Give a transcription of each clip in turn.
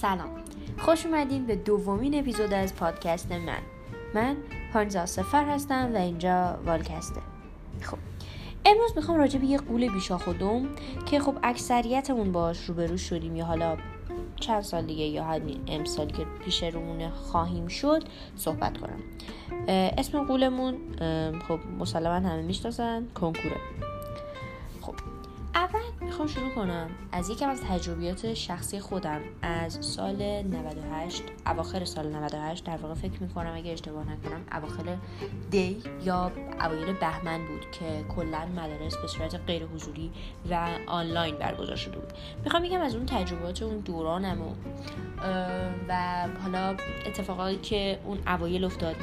سلام. خوش اومدین به دومین اپیزود از پادکست من. من پانزا سفر هستم و اینجا والکسته. خب امروز می‌خوام راجع به یه قول بیشا خودم که خب اکثریتمون باش روبرو شدیم یا حالا چند سال دیگه یا همین امسالی که پیش رومونه خواهیم شد صحبت کنم. اسم قولمون خب مسلما همه می‌شناسن کنکوره. اول می‌خوام شروع کنم. از یکم از تجربیات شخصی خودم از سال 98 اواخر سال 98 در واقع فکر می‌کنم اگه اشتباه نکنم اواخر دی یا اوایل بهمن بود که کلا مدارس به صورت غیر حضوری و آنلاین برگزار شده بود. می‌خوام بگم از اون تجربیات اون دورانم و, و حالا اتفاقاتی که اون اوایل افتاد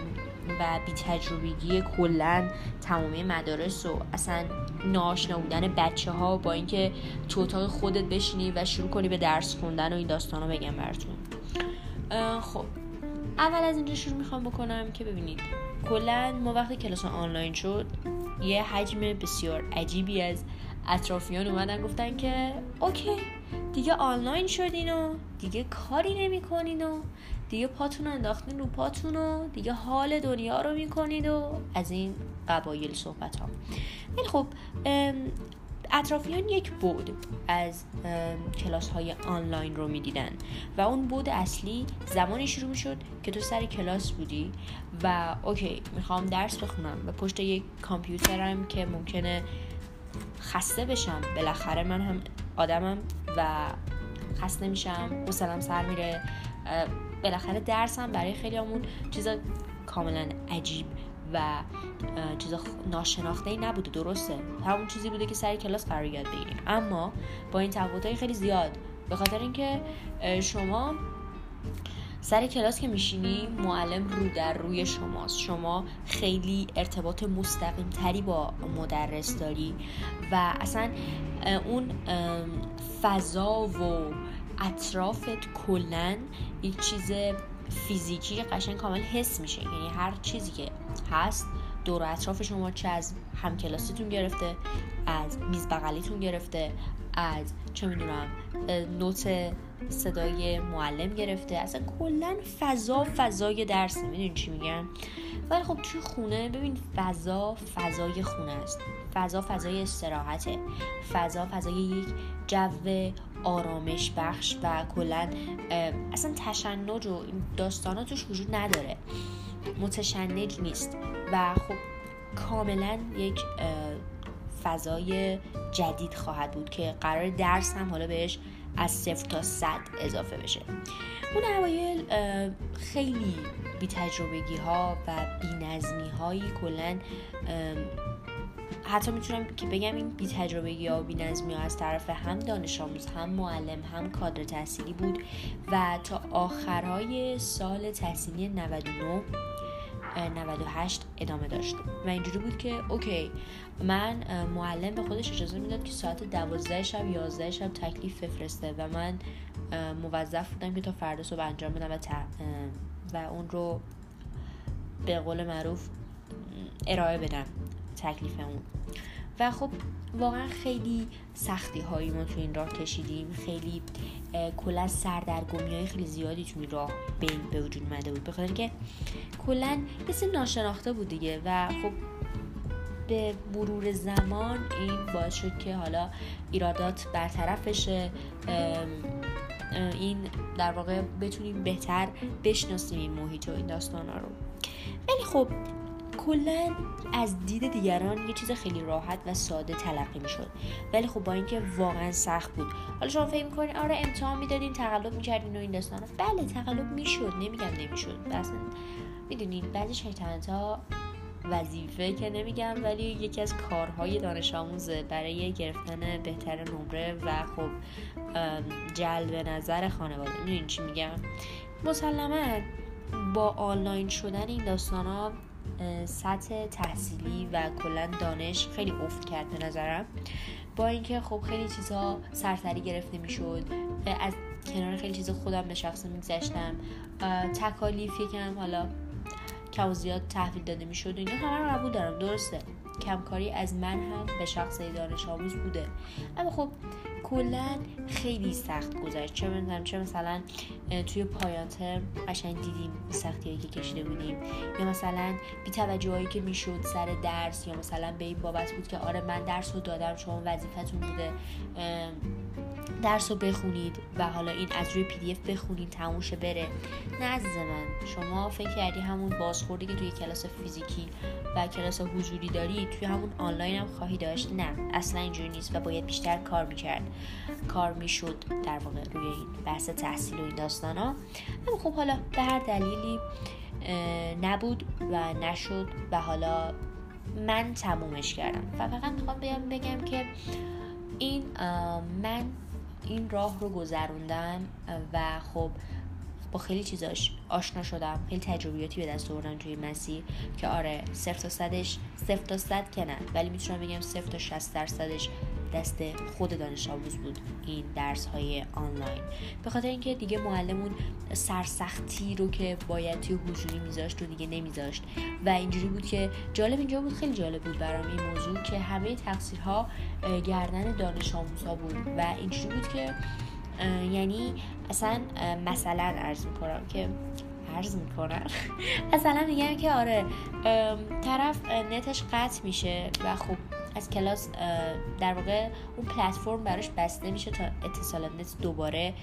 و بی تجربگی کلا تمامی مدارس و اصلا ناشنا بودن بچه ها با اینکه تو اتاق خودت بشینی و شروع کنی به درس خوندن و این داستان رو بگم براتون. خب اول از اینجا شروع می‌خوام بکنم که ببینید کلا ما وقتی کلاس آنلاین شد یه حجم بسیار عجیبی از اطرافیان اومدن گفتن که اوکی دیگه آنلاین شدین و دیگه کاری نمی‌کنین و دیگه پاتون انداختین رو پاتون و دیگه حال دنیا رو می‌کنید و از این قبایل صحبت ها ولی خب اطرافیان یک بود از کلاس های آنلاین رو می‌دیدن و اون بود اصلی زمانی شروع شد که تو سر کلاس بودی و اوکی می‌خوام درس بخونم و پشت یک کامپیوترم که ممکنه خسته بشم. بالاخره من هم آدمم و خسته میشم. حوصلم سر میره بالاخره درسم برای خیلی همون چیز کاملا عجیب و چیز ناشناخته ای نبوده درسته. همون چیزی بوده که سر کلاس قرار یاد بگیریم. اما با این تفاوت‌های خیلی زیاد به خاطر اینکه شما سر کلاس که میشینی معلم رو در روی شماست. شما خیلی ارتباط مستقیم تری با مدرس داری و اصلا اون فضا و اطرافت کلا یک چیز فیزیکی قشنگ کامل حس میشه. یعنی هر چیزی که هست دور اطراف شما چه از همکلاسیتون گرفته از میز بغلیتون گرفته از چه می‌دونم نوت صدای معلم گرفته. اصلا کلا فضا فضای درس. می‌دونین چی میگم؟ ولی خب توی خونه ببین فضا فضای خونه است. فضا فضای استراحته. فضا فضای یک جو آرامش بخش و کلا اصلا تشنج و داستاناتش توش وجود نداره. متشنج نیست. و خب کاملا یک فضای جدید خواهد بود که قرار درس هم حالا بهش از صفر تا صد اضافه بشه. اون اوایل خیلی بی تجربگی ها و بی نظمی هایی کلا حتی می‌تونم که بگم این بی تجربگی ها و بی نظمی از طرف هم دانش آموز هم معلم هم کادر تحصیلی بود و تا آخرهای سال تحصیلی 99 98 ادامه داشت. و اینجوری بود که اوکی من معلم به خودش اجازه می‌داد که ساعت 12 شب 11 شب تکلیف بفرسته و من موظف بودم که تا فردا صبح انجام بدم و, و اون رو به قول معروف ارائه بدم. تکلیفمون و خب واقعا خیلی سختی هایی ما تو این راه کشیدیم. خیلی کلا سردرگمی های خیلی زیادی تو این راه بین به وجود اومده بود. بخاطر که کلا یه ناشناخته بود دیگه و خب به مرور زمان این باعث شد که حالا ایرادات برطرف بشه این در واقع بتونیم بهتر بشناسیم این محیط و این داستان ها رو. ولی خب کلا از دید دیگران یه چیز خیلی راحت و ساده تلقی می‌شد. ولی خب با اینکه واقعا سخت بود. حالا شما فکر می‌کنین آره امتحان می‌دادین تقلب می‌کردین و این داستان بله تقلب می‌شد. نمیگم نمی‌شد. اصلا می‌دونین بعضی شیطنت وظیفه که نمیگم ولی یکی از کارهای دانش آموزه برای گرفتن بهتر نمره و خب جلب نظر خانواده. می‌دونین چی میگم؟ مسلما با آنلاین شدن این داستان ها سطح تحصیلی و کلا دانش خیلی افت کرد به نظرم. با اینکه خب خیلی چیزها سرسری گرفته می‌شد از کنار خیلی چیز خودم به شخص میگذشتم. تکالیف یکم حالا کم زیاد تحویل داده می‌شد. اینا همه رو قبول دارم. درسته. کمکاری از من هم به شخص دانش آموز بوده. اما خب کلا خیلی سخت گذشت. چه مثلا چه مثلا توی پایان ترم قشنگ دیدیم سختی که کشیده بودیم. یا مثلا بی توجه هایی که می‌شد سر درس یا مثلا به این بابت بود که آره من درس رو دادم شما وظیفتون بوده. درس رو بخونید و حالا این از روی پی دی اف بخونید تموشه بره. نه عزیز من شما فکر کردی همون بازخوردی که توی کلاس فیزیکی و کلاس حضوری داری توی همون آنلاین هم خواهی داشت؟ نه اصلا اینجوری نیست و باید بیشتر کار می‌کرد. کار می‌شد در واقع روی این بحث تحصیل و این داستان ها اما خب حالا به هر دلیلی نبود و نشد و حالا من تمومش کردم. و فقط می‌خوام بگم بگم که این من این راه رو گذروندم و خب با خیلی چیزاش آشنا شدم خیلی تجربیاتی به دست آوردم توی مسیر که آره صفر تا صدش صفر تا صد که نه ولی می‌تونم بگم صفر تا 60 درصدش دست خود دانش آموز بود این درس های آنلاین. به خاطر اینکه دیگه معلمون سرسختی رو که باید توی حضوری میذاشت و دیگه نمیذاشت. و اینجوری بود که جالب اینجا بود خیلی جالب بود برام این موضوع که همه تقصیرها گردن دانش آموزها بود. و اینجوری بود که یعنی اصلا مثلا عرض می‌کنم که عرض می‌کنم مثلا میگم که آره طرف نتش قطع میشه و خب از کلاس در واقع اون پلتفرم براش بسته میشه تا اتصال نت دوباره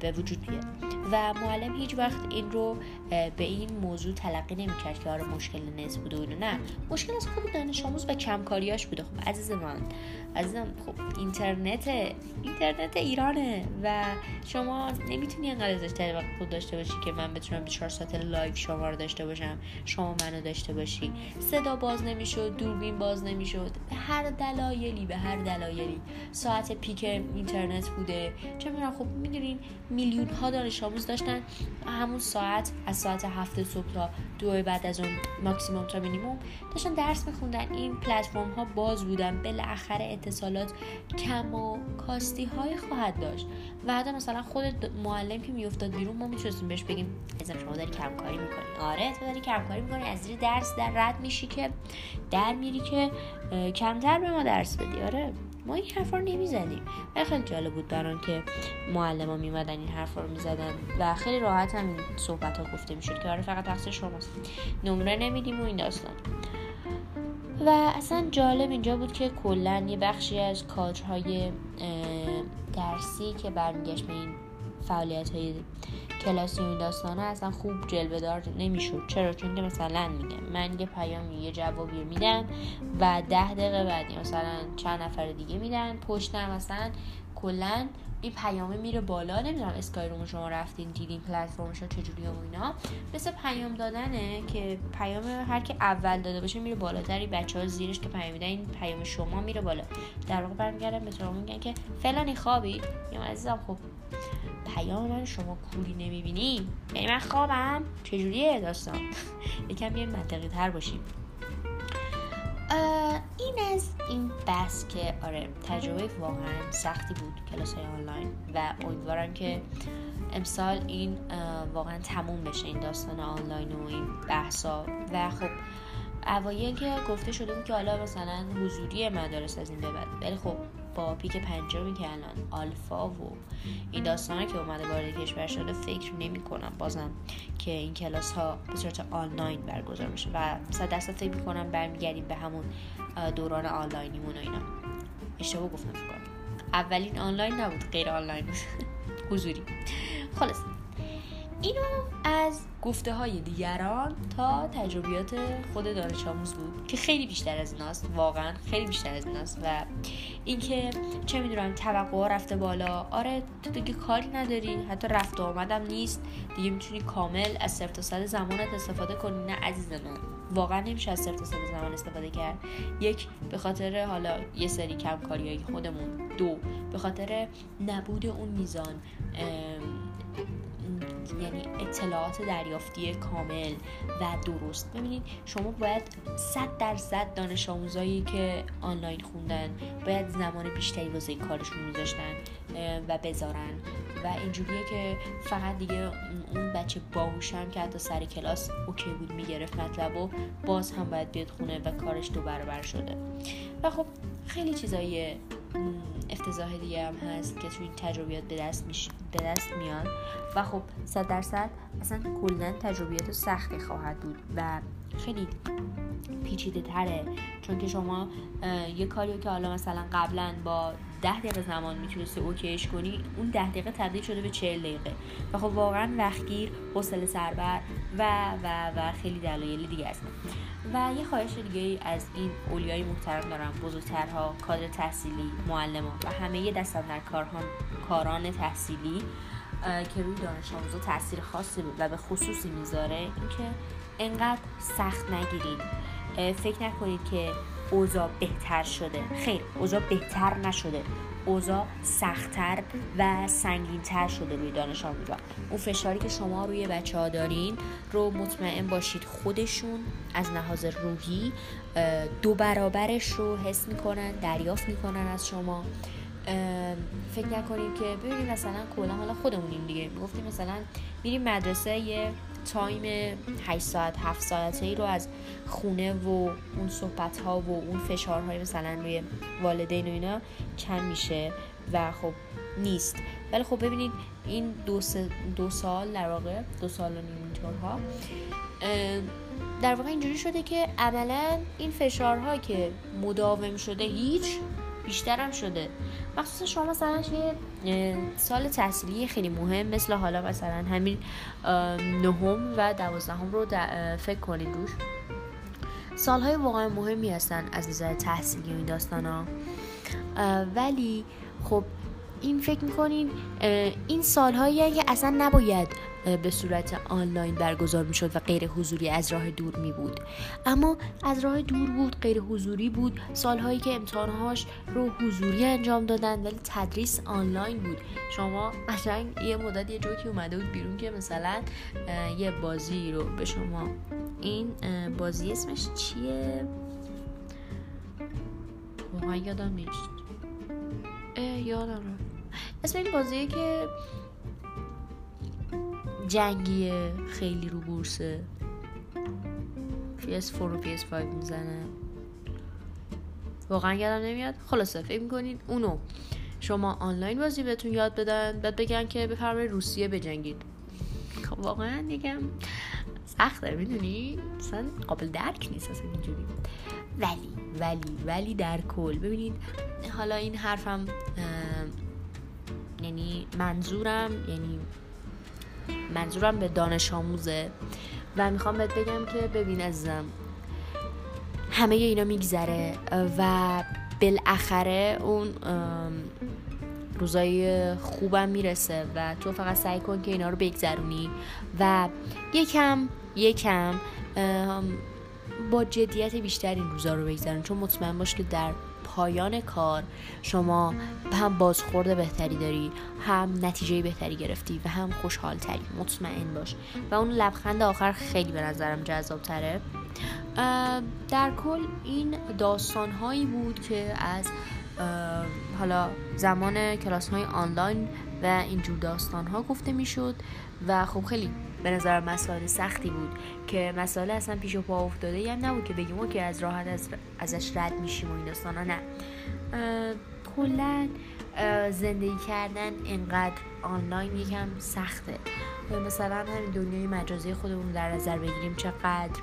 به وجود بیاد. و معلم هیچ وقت این رو به این موضوع تلقی نمی‌کرد که آره مشکل نت بوده و نه مشکل از خود دانش آموز و کمکاریاش بوده. خب عزیز من عزیزم خب اینترنت اینترنت ایرانه و شما نمی‌تونی انقدر ازش توقع داشته باشی که من بتونم 24 ساعت live شما رو داشته باشم شما منو داشته باشی. صدا باز نمی‌شد دوربین باز نمی‌شد. هر دلایلی به هر دلایلی. ساعت peak اینترنت بوده. چه می‌دونم خب می‌دونین میلیون ها دانش آموز داشتن. همون ساعت از ساعت هفت صبح تا دو بعد از اون ماکسیموم تا مینیموم داشتن درس میخوندن. این پلتفرم ها باز بودن. بالاخره اتصالات کم و کاستی های خواهد داشت. و حتی مثلا خود معلم که میافتاد بیرون ما می‌تونستیم بهش بگیم ازم شما داری کمکاری می‌کنی. آره تو داری کمکاری می‌کنی. از زیر درس در رد میشی که در میری که کمتر به ما درس بدی آره. ما این حرفا رو نمی‌زدیم. و خیلی جالب بود بران که معلم ها میمدن این حرفا رو می‌زدن و خیلی راحت هم این صحبت ها گفته می‌شد که آره فقط تقصیر شماست. نمره نمیدیم و این داستان. و اصلا جالب اینجا بود که کلا یه بخشی از کادرهای درسی که برمیگشت به این فعالیت های کلاسی این داستانه اصلا خوب جلوه دار نمی‌شد. چرا؟ چون که مثلا میگم من یه پیامی یه جوابی میدم و ده دقیقه بعدی مثلا چند نفر دیگه میدن. پشتم مثلا کلا این پیامه میره بالا. نمی‌دونم اسکای روم شما رفتین دیدین پلتفرمش ها چجوری و اینا. مثل پیام دادنه که پیام هر که اول داده باشه میره بالاتری بچه ها زیرش که پیام میدن این پیام شما میره بالا. در واقع برمیگردن به شما میگن که فلانی خوابی یا عزیزم خب. پیام شما کوری نمی‌بینی؟ یعنی من خوابم چجوریه داستان؟ یکم یه منطقی تر باشیم. این از این بحث که آره تجربه واقعا سختی بود کلاس های آنلاین و امیدوارم که امسال این واقعا تموم بشه این داستان آنلاین و این بحثا و خب اوایل که گفته شده بود که حالا مثلا حضوری مدارس از این به بعد. ولی خب با پیک پنجمی که الان آلفا و این داستان که اومده وارد کشور شده فکر نمی کنم بازم که این کلاس ها به صورت آنلاین برگزار بشه و صد درصد فکر می‌کنم برمیگردیم به همون دوران آنلاینیمون و اینا. اشتباه گفتم فکر اولین آنلاین نبود غیر آنلاین بود. حضوری. خلاص. اینو از گفته های دیگران تا تجربیات خود دانش آموز بود که خیلی بیشتر از ایناست واقعا خیلی بیشتر از ایناست. و اینکه چه می‌دونم توقع رفته بالا آره تو دیگه کاری نداری حتی رفت آمدم نیست. دیگه می‌تونی کامل از صفر تا صد زمانت استفاده کنی. نه عزیز من واقعا نمیشه از صفر تا صد زمان استفاده کرد. یک به خاطر حالا یه سری کم های خودمون. دو به خاطر نبود اون میزان یعنی اطلاعات دریافتی کامل و درست. ببینید شما باید صد درصد دانش آموزایی که آنلاین خوندن باید زمان بیشتری واسه کارشون میذاشتن و بذارن. و اینجوریه که فقط دیگه اون بچه باهوشم که حتی سر کلاس اوکی بود می‌گرفت مطلب و باز هم باید بیاد خونه و کارش دو برابر شده. و خب خیلی چیزای افتضاح دیگه هم هست که توی این تجربیات به دست, میش... به دست میاد و خب صد درصد اصلا کلا تجربیات سختی خواهد بود و خیلی پیچیده تره. چون که شما یه کاریو که حالا مثلا قبلا با ده دقیقه زمان می‌تونستی اوکیش کنی اون ده دقیقه تبدیل شده به چهل دقیقه. و خب واقعا وقتگیر حوصله سربر و و و خیلی دلایل دیگه است. و یه خواهش دیگه از این اولیای محترم دارم بزرگترها کادر تحصیلی معلمان و همه دستن در کاران تحصیلی که روی دانش آموزا تاثیر خاصی و به خصوصی می‌ذاره اینکه انقدر سخت نگیرید. فکر نکنید که اوضاع بهتر شده. خیر اوضاع بهتر نشده. اوضاع سختتر و سنگینتر شده روی دانش آموزا. اون فشاری که شما روی بچه ها دارین رو مطمئن باشید خودشون از لحاظ روحی دو برابرش رو حس می‌کنن دریافت می‌کنن از شما. فکر نکنید که ببینید مثلا کلا حالا خودمونیم دیگه. گفتیم مثلا میریم مدرسه یه تایم 8 ساعت 7 ساعته ای رو از خونه و اون صحبت ها و اون فشارهای مثلا روی والدین و اینا کم میشه و خب نیست. ولی خب ببینید این دو, دو سال در واقع دو سال و نیم اینطورها در واقع اینجوری شده که عملا این فشارها که مداوم شده هیچ بیشترم شده. مخصوصا شما مثلا یه سال تحصیلی خیلی مهم مثل حالا مثلا همین نهم و دوازدهم رو فکر کنید روش. سالهای واقعا مهمی هستن از نظر تحصیلی و این داستان ها ولی خب این فکر می‌کنین این سالهایی که اصلا نباید به صورت آنلاین برگزار می شد و غیر حضوری از راه دور می بود اما از راه دور بود غیر حضوری بود. سالهایی که امتحانهاش رو حضوری انجام دادن ولی تدریس آنلاین بود. شما قشنگ یه مدت یه جوکی اومده بود بیرون که مثلا یه بازی رو به شما. این بازی اسمش چیه؟ واقعا یادم نیست. یادم رو اسم این بازیه که جنگیه خیلی رو بورسه. PS4 و PS5 می‌زنه. واقعا یادم نمیاد. خلاصه فکر می‌کنید اونو شما آنلاین بازی بهتون یاد بدن بعد بگن که بفرمایید روسیه بجنگید. خب واقعا یکم سخته می‌دونی؟ اصلا قابل درک نیست اصلا اینجوری. ولی ولی ولی در کل ببینید حالا این حرفم یعنی منظورم یعنی منظورم به دانش آموزه. و می‌خوام بهت بگم که ببین عزیزم همه اینا میگذره و بالاخره اون روزای خوبم می‌رسه و تو فقط سعی کن که اینا رو بگذرونی. و یکم یکم با جدیت بیشتر این روزا رو بگذرون. چون مطمئن باش که در پایان کار. شما هم بازخورد بهتری داری هم نتیجه بهتری گرفتی و هم خوشحال تری مطمئن باش. و اون لبخند آخر خیلی به نظرم جذاب تره در کل این داستان هایی بود که از حالا زمان کلاس های آنلاین و اینجور داستان ها گفته می‌شد. و خب خیلی به نظر مسائل سختی بود که مسائل اصلا پیش و پا افتاده هم نبود که بگیم که از راحت از ازش رد میشیم و این داستان ها نه کلا زندگی کردن انقدر آنلاین یکم سخته. مثلا همین دنیای مجازی خودمون در نظر بگیریم چقدر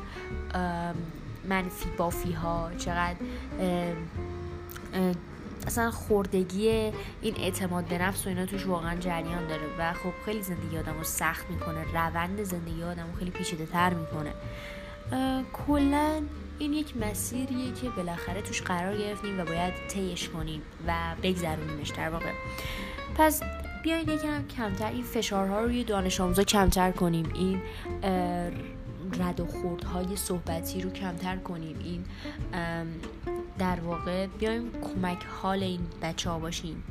منفی بافی ها چقدر اصلا خوردگی این اعتماد به نفس و اینا توش واقعا جریان داره. و خب خیلی زندگی آدم رو سخت می‌کنه روند زندگی آدم رو خیلی پیچیده تر می‌کنه کلا این یک مسیریه که بالاخره توش قرار گرفتیم و باید طیش کنیم و بگذرونیمش در واقع. پس بیایید یکم کمتر این فشارها رو روی دانش آموزا کمتر کنیم. این رد و خوردهای صحبتی رو کمتر کنیم. این در واقع بیایم کمک حال این بچه ها باشیم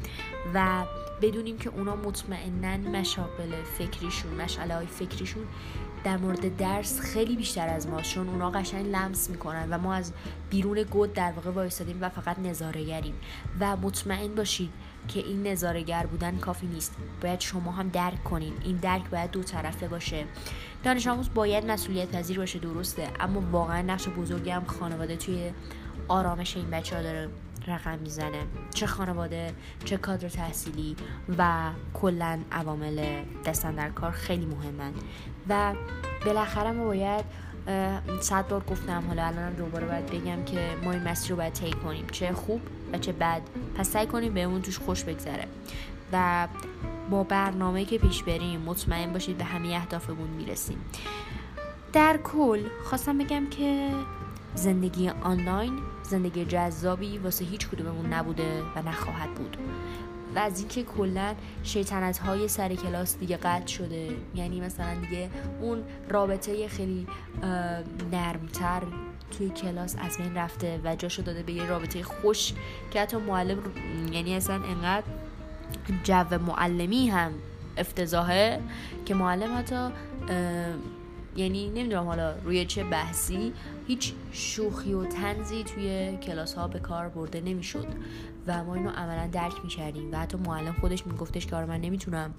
و بدونیم که اونا مطمئنا مشاقل فکریشون مشعله های فکریشون در مورد درس خیلی بیشتر از ما چون اونا قشنگ لمس می‌کنن و ما از بیرون گود در واقع وایسادیم و فقط نظارهگریم. و مطمئن باشید که این نظارگر بودن کافی نیست. باید شما هم درک کنین. این درک باید دو طرفه باشه. دانش آموز باید مسئولیت پذیر باشه درسته. اما واقعا نقش بزرگی هم خانواده توی آرامش این بچه ها داره رقم می‌زنه. چه خانواده چه کادر تحصیلی و کلا عوامل دستن در کار خیلی مهمن. و بالاخره ما باید صد بار گفتم حالا الان دوباره باید بگم که ما این مسیر رو باید طی کنیم. چه خوب و چه بد. پس سعی کنیم بهمون توش خوش بگذره. و با برنامه که پیش بریم مطمئن باشید به همه اهدافمون می‌رسیم. در کل خواستم بگم که زندگی آنلاین زندگی جذابی واسه هیچ کدوممون نبوده و نخواهد بود. و از اینکه کلا شیطنت های سر کلاس دیگه قطع شده یعنی مثلا دیگه اون رابطه خیلی نرمتر توی کلاس از بین رفته و جاشو داده به یه رابطه خوش که حتی معلم یعنی اصلا انقدر جو معلمی هم افتضاحه که معلم حتی یعنی نمی‌دونم حالا روی چه بحثی هیچ شوخی و تنزی توی کلاس ها به کار برده نمی‌شد و ما اینو عملا درک می‌کردیم و حتی معلم خودش میگفتش که آره من نمی‌تونم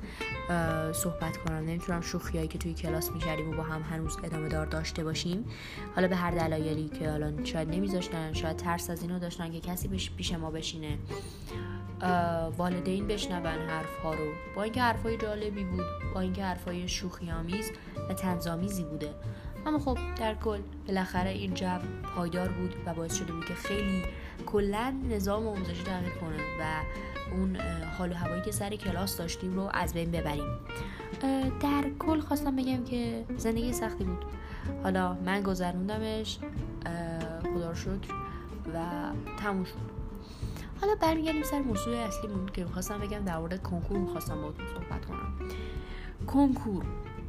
صحبت کنم نمی‌تونم شوخیایی که توی کلاس می‌کردیم و با هم هنوز ادامه دار داشته باشیم. حالا به هر دلایلی که حالا شاید نمیذاشتن شاید ترس از اینو داشتن که کسی پیش ما بشینه. والدین بشنون حرف ها رو. با اینکه حرفای جالبی بود با اینکه حرفای شوخی آمیز و تنظامیزی بوده. اما خب در کل بالاخره این جو پایدار بود و باعث شده بود که خیلی کلا نظام آموزشی تغییر کنه و اون حال و هوایی که سر کلاس داشتیم رو از بین ببریم. در کل خواستم بگم که زندگی سختی بود. حالا من گذروندمش خدا رو شکر و تموم شد. حالا برمیگردیم سر موضوع اصلیمون که می‌خواستم بگم در مورد کنکور می‌خواستم باهاتون صحبت کنم. کنکور.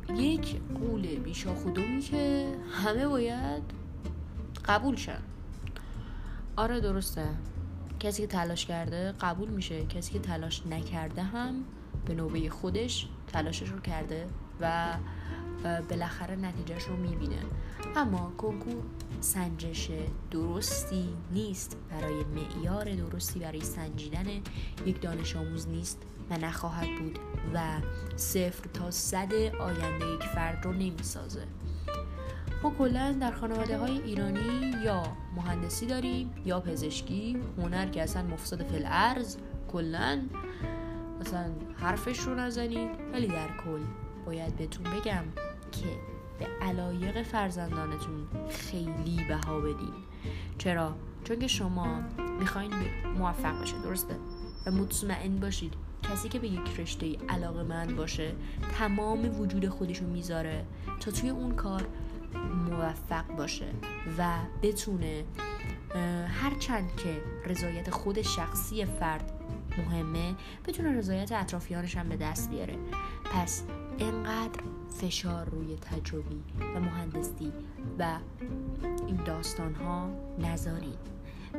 یک قول بیشا خودمی که همه باید قبول شن. آره درسته. کسی که تلاش کرده قبول میشه. کسی که تلاش نکرده هم به نوبه خودش تلاشش رو کرده و بالاخره نتیجهش رو می‌بینه. اما کنکور سنجش درستی نیست برای معیار درستی برای سنجیدن یک دانش آموز نیست و نخواهد بود و صفر تا صد آینده یک فرد رو نمی‌سازه. ما کلا در خانواده های ایرانی یا مهندسی داریم یا پزشکی هنر که اصلا مفسد فل ارز کلا مثلا حرفش رو نزنید ولی در کل باید بهتون بگم که به علایق فرزندانتون خیلی بها بدین چرا؟ چون که شما می‌خواین موفق بشه درسته؟ و مطمئن باشید کسی که به یک رشته علاقه من باشه تمام وجود خودشو می‌ذاره تا توی اون کار موفق باشه و بتونه هرچند که رضایت خود شخصی فرد مهمه بتونه رضایت اطرافیانش هم به دست بیاره پس انقدر فشار روی تجربی و مهندسی و این داستان ها نذارید.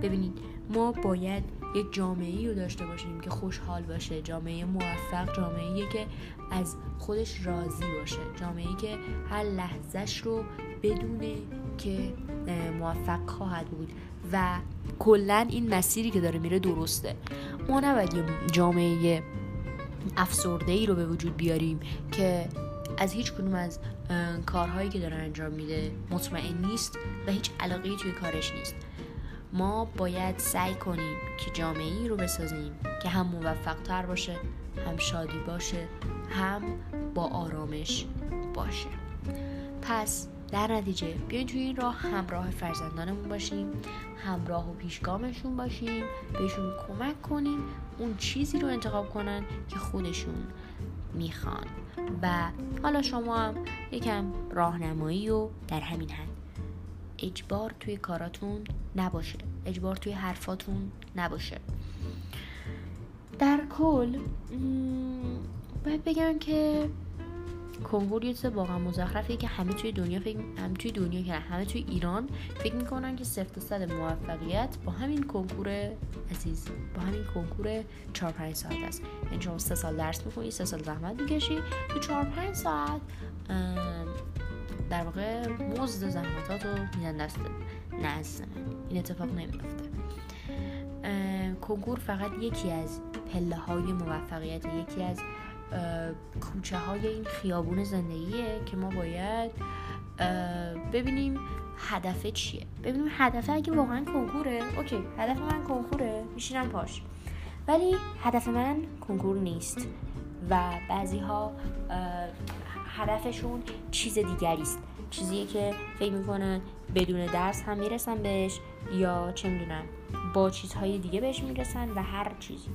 ببینید ما باید یک جامعه رو داشته باشیم که خوشحال باشه جامعه موفق جامعه که از خودش راضی باشه جامعه که هر لحظهش رو بدونه که موفق خواهد بود و کلا این مسیری که داره میره درسته. ما نباید یه جامعه افسرده ای رو به وجود بیاریم که از هیچ کدوم از کارهایی که داره انجام میده مطمئن نیست و هیچ علاقه توی کارش نیست. ما باید سعی کنیم که جامعه ای رو بسازیم که هم موفق تر باشه هم شادی باشه هم با آرامش باشه. پس در نتیجه بیاین توی این راه همراه فرزندانمون باشیم همراه و پیشگامشون باشیم بهشون کمک کنیم اون چیزی رو انتخاب کنن که خودشون می‌خوان. و حالا شما هم یکم راهنمایی و در همین حد. اجبار توی کاراتون نباشه. اجبار توی حرفاتون نباشه. در کل باید بگم که کنکور یه چیز واقعا مزخرفیه که همه توی دنیا فکر هم توی دنیا که همه توی ایران فکر می‌کنن که صفر صد موفقیت با همین کنکور عزیز با همین کنکور 4 5 ساعت است. یعنی شما سه سال درس می‌کنی سه سال زحمت می‌کشی تو 4 5 ساعت در واقع مزد زحمتات رو میدن دست نه این اتفاق نمیفته کنکور فقط یکی از پله های موفقیت یکی از کوچه های این خیابون زندگیه که ما باید ببینیم هدف چیه. ببینیم هدف اگه واقعا کنکوره. اوکی هدف من کنکوره. میشینم پاش. ولی هدف من کنکور نیست. و بعضی ها هدفشون چیز دیگری است. چیزیه که فکر می‌کنن بدون درس هم می‌رسن بهش یا چه می‌دونم با چیزهای دیگه بهش می‌رسن و هر چیزی.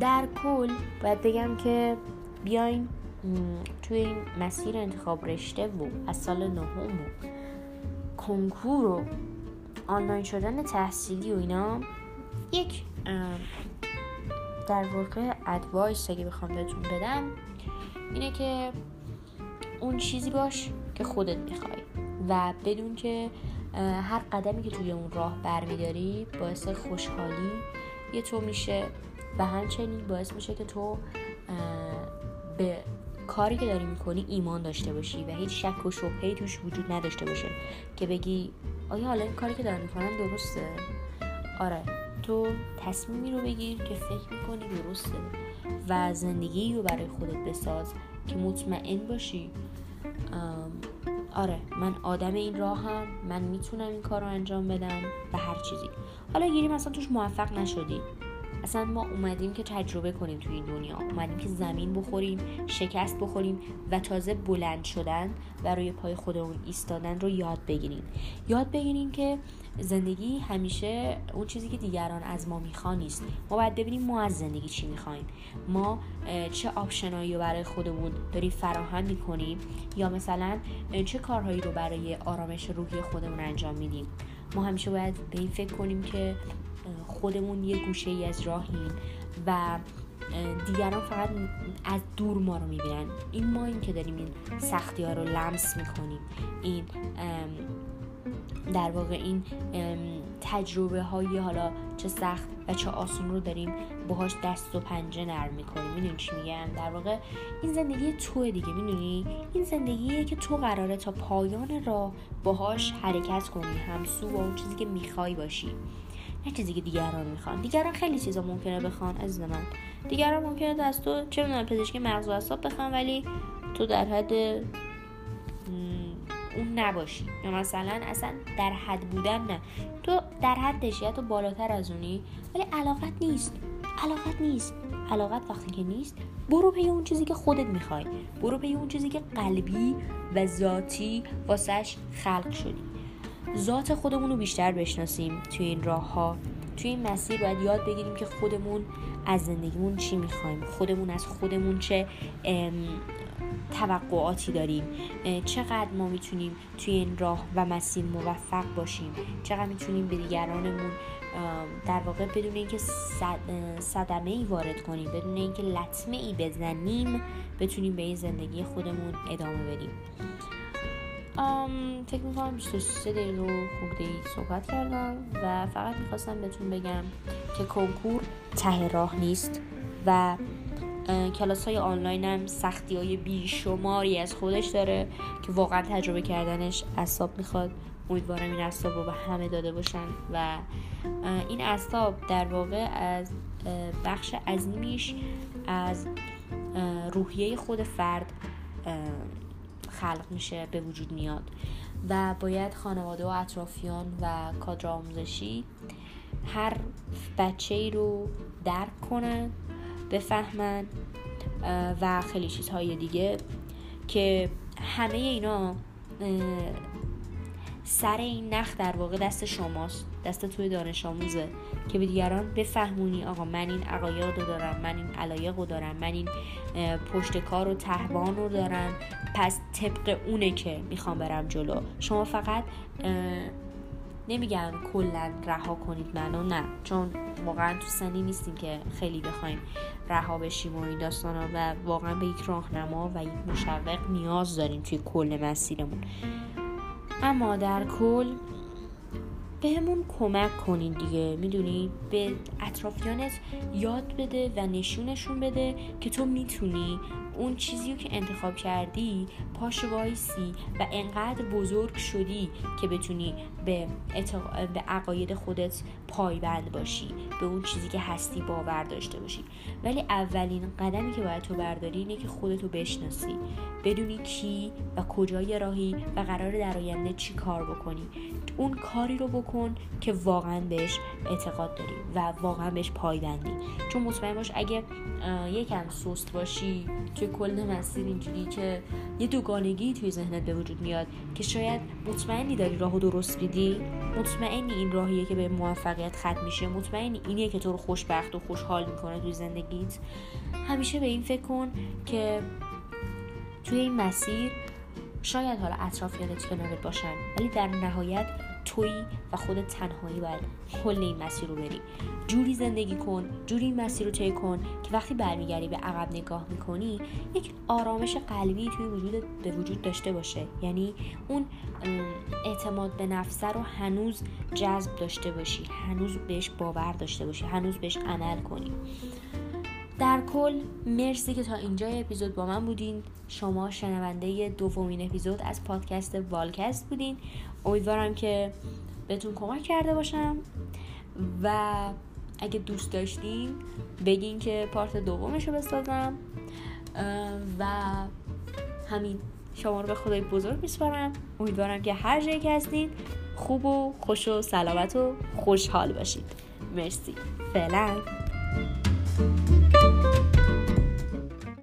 در کل باید بگم که بیاین توی این مسیر انتخاب رشته و از سال نهم و کنکور و آنلاین شدن تحصیلی و اینا یک در واقع ادوایس اگه بخوام بهتون بدم اینه که اون چیزی باش که خودت می‌خوای و بدون که هر قدمی که توی اون راه برمیداری باعث خوشحالی یه تو میشه. و همچنین باعث میشه که تو به کاری که داری می‌کنی ایمان داشته باشی و هیچ شک و شبهی توش وجود نداشته باشه که بگی آیا حالا این کاری که دارم می‌کنم درسته؟ آره. تو تصمیمی رو بگیر که فکر می‌کنی درسته و زندگی رو برای خودت بساز که مطمئن باشی. آره من آدم این راه هم من می‌تونم این کار رو انجام بدم و هر چیزی. حالا گیریم اصلا توش موفق نشدی. اصلا ما اومدیم که تجربه کنیم توی این دنیا. اومدیم که زمین بخوریم شکست بخوریم و تازه بلند شدن و روی پای خودمون ایستادن رو یاد بگیریم. یاد بگیریم که زندگی همیشه اون چیزی که دیگران از ما می‌خوان نیست. ما باید ببینیم ما از زندگی چی می‌خوایم. ما چه آپشنایی رو برای خودمون داریم فراهم می‌کنیم یا مثلا چه کارهایی رو برای آرامش روحی خودمون انجام میدیم. ما همیشه باید به این فکر کنیم که خودمون یه گوشه ای از راهیم و دیگران فقط از دور ما رو می‌بینن. این ما این که داریم این سختی ها رو لمس می‌کنیم. این در واقع این تجربه های حالا چه سخت و چه آسون رو داریم باهاش دست و پنجه نرم می‌کنیم. می‌دونی چی میگم؟ در واقع این زندگی تو دیگه می‌دونی؟ این زندگیه که تو قراره تا پایان راه باهاش حرکت کنی همسو با اون چیزی که می‌خوای باشی. نه چیزی که دیگران می‌خوان. دیگران خیلی چیزا ممکنه بخوان از من. دیگران ممکنه دست تو چه می‌دونم پزشکی مغز و اعصاب بخوان ولی تو در حد اون نباشی. یا مثلا اصلا در حد بودن نه. تو در حدش یا تو بالاتر از اونی ولی علاقت نیست. علاقت نیست. علاقت وقتی که نیست برو پی اون چیزی که خودت می‌خوای. برو پی اون چیزی که قلبی و ذاتی واسش خلق شدی. ذات خودمون رو بیشتر بشناسیم توی این راه ها توی این مسیر باید یاد بگیریم که خودمون از زندگیمون چی می‌خوایم. خودمون از خودمون چه توقعاتی داریم. چقدر ما می‌تونیم توی این راه و مسیر موفق باشیم. چقدر می‌تونیم به دیگرانمون در واقع بدون اینکه صدمه ای وارد کنیم بدون اینکه لطمه ای بزنیم بتونیم به این زندگی خودمون ادامه بدیم. فکر می‌کنم 23 دقیقه و خورده ای صحبت کردم و فقط می‌خواستم بهتون بگم که کنکور ته راه نیست و کلاس های آنلاین هم سختی های بیشماری از خودش داره که واقعا تجربه کردنش اصاب می‌خواد. امیدوارم این اصاب رو به همه داده باشن و این اصاب در واقع از بخش عظیمیش از روحیه خود فرد خلق میشه به وجود میاد. و باید خانواده و اطرافیان و کادر آموزشی هر بچه ای رو درک کنن بفهمن و خیلی چیزهای دیگه که همه اینا سر این نخ در واقع دست شماست. دست توی دانش آموزه. که به دیگران بفهمونی آقا من این عقاید رو دارم من این علایق رو دارم من این پشت کار و تهوان رو دارم. پس طبق اونه که می‌خوام برم جلو. شما فقط نمیگم کلا رها کنید منو نه. چون واقعا تو سنی نیستیم که خیلی بخوایم رها بشیم و این داستان ها و واقعا به یک راهنما و یک مشوق نیاز داریم توی کل مسیرمون. اما در کل بهمون کمک کنین دیگه. می‌دونی؟ به اطرافیانت یاد بده و نشونشون بده که تو می‌تونی اون چیزی که انتخاب کردی پاش وایسی و انقدر بزرگ شدی که بتونی به, به عقاید خودت پایبند باشی به اون چیزی که هستی باور داشته باشی. ولی اولین قدمی که باید تو برداری اینه که خودتو بشناسی بدونی کی و کجای راهی و قرار در آینده چی کار بکنی. اون کاری رو بکن که واقعا بهش اعتقاد داری و واقعا بهش پایبندی. چون مطمئن باش اگه یکم سست باشی کل مسیر اینجوری که یه دوگانگی توی ذهنت به وجود میاد که شاید مطمئنی داری راهو درست میدی. مطمئنی این راهیه که به موفقیت ختم میشه. مطمئنی اینیه که تو رو خوشبخت و خوشحال می‌کنه توی زندگیت. همیشه به این فکر کن که توی این مسیر شاید حالا اطرافیانت کنارت باشن. ولی در نهایت تویی و خودت تنهایی باید کل این مسیر رو بری. جوری زندگی کن جوری این مسیر رو طی کن که وقتی برمیگردی به عقب نگاه می‌کنی یک آرامش قلبی توی وجود به وجود داشته باشه. یعنی اون اعتماد به نفسه رو هنوز جذب داشته باشی هنوز بهش باور داشته باشی هنوز بهش عمل کنی. در کل مرسی که تا اینجا اپیزود با من بودین. شما شنونده دومین اپیزود از پادکست والکست بودین. امیدوارم که بهتون کمک کرده باشم. و اگه دوست داشتین بگین که پارت دومش رو بسازم و همین شما رو به خدای بزرگ میسپارم. امیدوارم که هر جایی که هستین خوب و خوش و سلامت و خوشحال باشید. مرسی. فعلا.